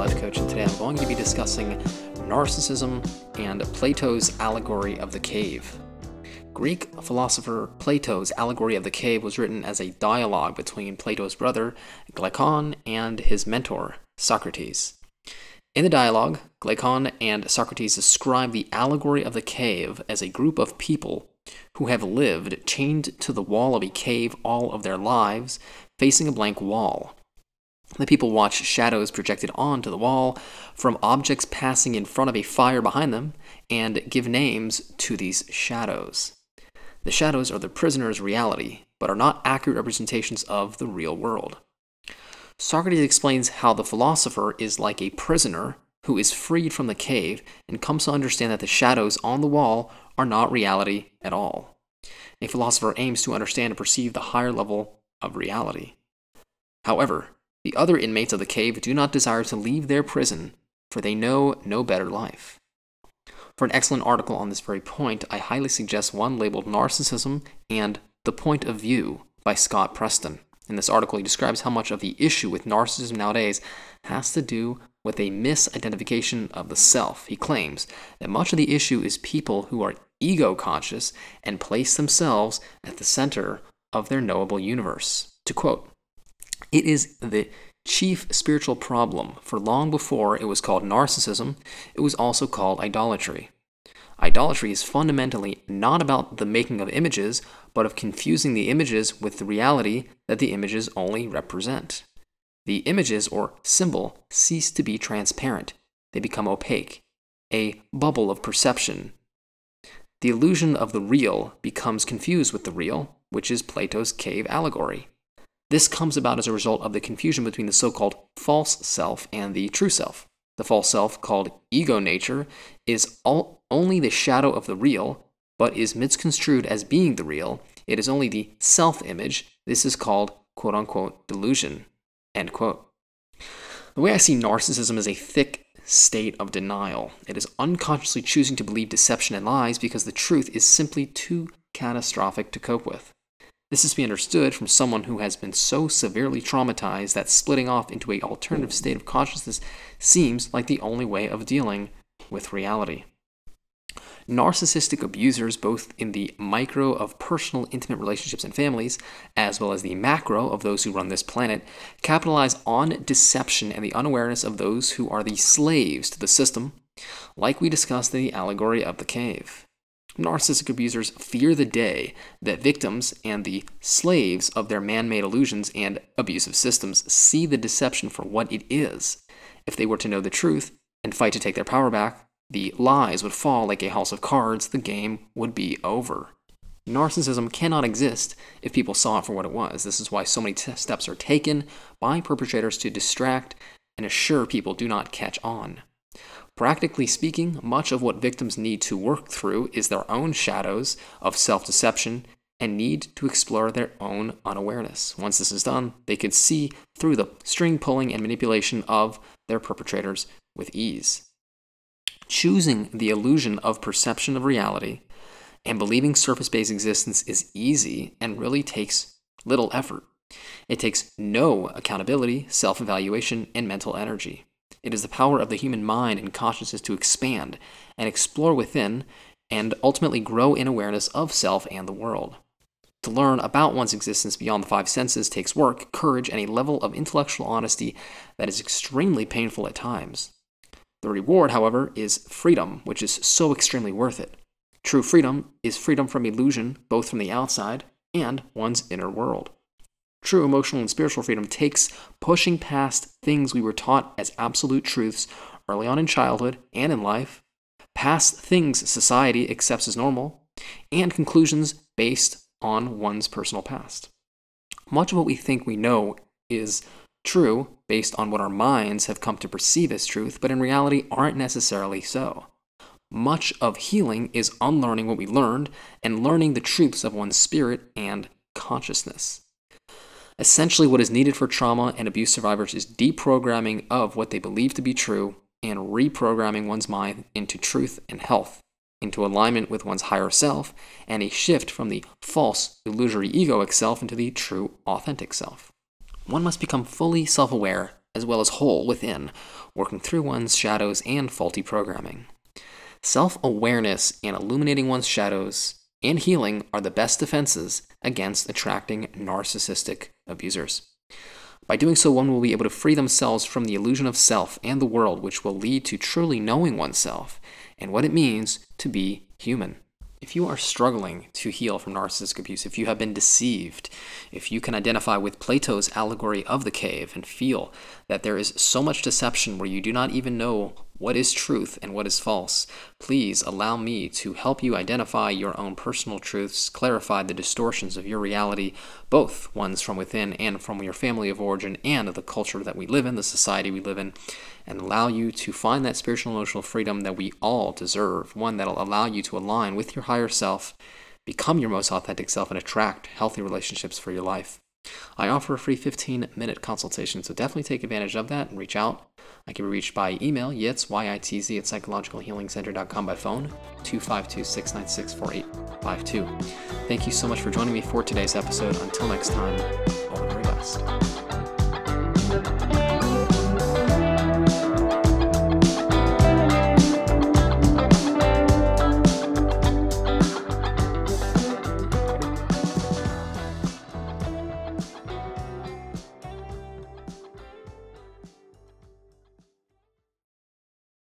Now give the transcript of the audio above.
Today I'm going to be discussing narcissism and Plato's allegory of the cave. Greek philosopher Plato's allegory of the cave was written as a dialogue between Plato's brother Glaucon and his mentor Socrates. In the dialogue, Glaucon and Socrates describe the allegory of the cave as a group of people who have lived chained to the wall of a cave all of their lives, facing a blank wall. The people watch shadows projected onto the wall from objects passing in front of a fire behind them and give names to these shadows. The shadows are the prisoner's reality, but are not accurate representations of the real world. Socrates explains how the philosopher is like a prisoner who is freed from the cave and comes to understand that the shadows on the wall are not reality at all. A philosopher aims to understand and perceive the higher level of reality. However, the other inmates of the cave do not desire to leave their prison, for they know no better life. For an excellent article on this very point, I highly suggest one labeled Narcissism and The Point of View by Scott Preston. In this article, he describes how much of the issue with narcissism nowadays has to do with a misidentification of the self. He claims that much of the issue is people who are ego conscious and place themselves at the center of their knowable universe. To quote, it is the chief spiritual problem, for long before it was called narcissism, it was also called idolatry. Idolatry is fundamentally not about the making of images, but of confusing the images with the reality that the images only represent. The images or symbol cease to be transparent, they become opaque, a bubble of perception. The illusion of the real becomes confused with the real, which is Plato's cave allegory. This comes about as a result of the confusion between the so called false self and the true self. The false self, called ego nature, is all, only the shadow of the real, but is misconstrued as being the real. It is only the self image. This is called quote unquote delusion. End quote. The way I see narcissism is a thick state of denial. It is unconsciously choosing to believe deception and lies because the truth is simply too catastrophic to cope with. This is to be understood from someone who has been so severely traumatized that splitting off into a alternative state of consciousness seems like the only way of dealing with reality. Narcissistic abusers, both in the micro of personal intimate relationships and families, as well as the macro of those who run this planet, capitalize on deception and the unawareness of those who are the slaves to the system, like we discussed in the allegory of the cave. Narcissistic abusers fear the day that victims and the slaves of their man made illusions and abusive systems see the deception for what it is. If they were to know the truth and fight to take their power back, the lies would fall like a house of cards, the game would be over. Narcissism cannot exist if people saw it for what it was. This is why so many t- steps are taken by perpetrators to distract and assure people do not catch on. Practically speaking, much of what victims need to work through is their own shadows of self deception and need to explore their own unawareness. Once this is done, they can see through the string pulling and manipulation of their perpetrators with ease. Choosing the illusion of perception of reality and believing surface based existence is easy and really takes little effort. It takes no accountability, self evaluation, and mental energy. It is the power of the human mind and consciousness to expand and explore within and ultimately grow in awareness of self and the world. To learn about one's existence beyond the five senses takes work, courage, and a level of intellectual honesty that is extremely painful at times. The reward, however, is freedom, which is so extremely worth it. True freedom is freedom from illusion, both from the outside and one's inner world. True emotional and spiritual freedom takes pushing past things we were taught as absolute truths early on in childhood and in life, past things society accepts as normal, and conclusions based on one's personal past. Much of what we think we know is true based on what our minds have come to perceive as truth, but in reality aren't necessarily so. Much of healing is unlearning what we learned and learning the truths of one's spirit and consciousness. Essentially, what is needed for trauma and abuse survivors is deprogramming of what they believe to be true and reprogramming one's mind into truth and health, into alignment with one's higher self, and a shift from the false, illusory egoic self into the true, authentic self. One must become fully self aware as well as whole within, working through one's shadows and faulty programming. Self awareness and illuminating one's shadows and healing are the best defenses against attracting narcissistic abusers. By doing so, one will be able to free themselves from the illusion of self and the world, which will lead to truly knowing oneself and what it means to be human. If you are struggling to heal from narcissistic abuse, if you have been deceived, if you can identify with Plato's allegory of the cave and feel that there is so much deception where you do not even know what is truth and what is false, please allow me to help you identify your own personal truths, clarify the distortions of your reality, both ones from within and from your family of origin and the culture that we live in, the society we live in, and allow you to find that spiritual emotional freedom that we all deserve, one that'll allow you to align with your higher self, become your most authentic self, and attract healthy relationships for your life. I offer a free 15 minute consultation, so definitely take advantage of that and reach out. I can be reached by email, yitz, Y-I-T-Z, at psychologicalhealingcenter.com by phone, 252-696-4852. Thank you so much for joining me for today's episode. Until next time, all the very best.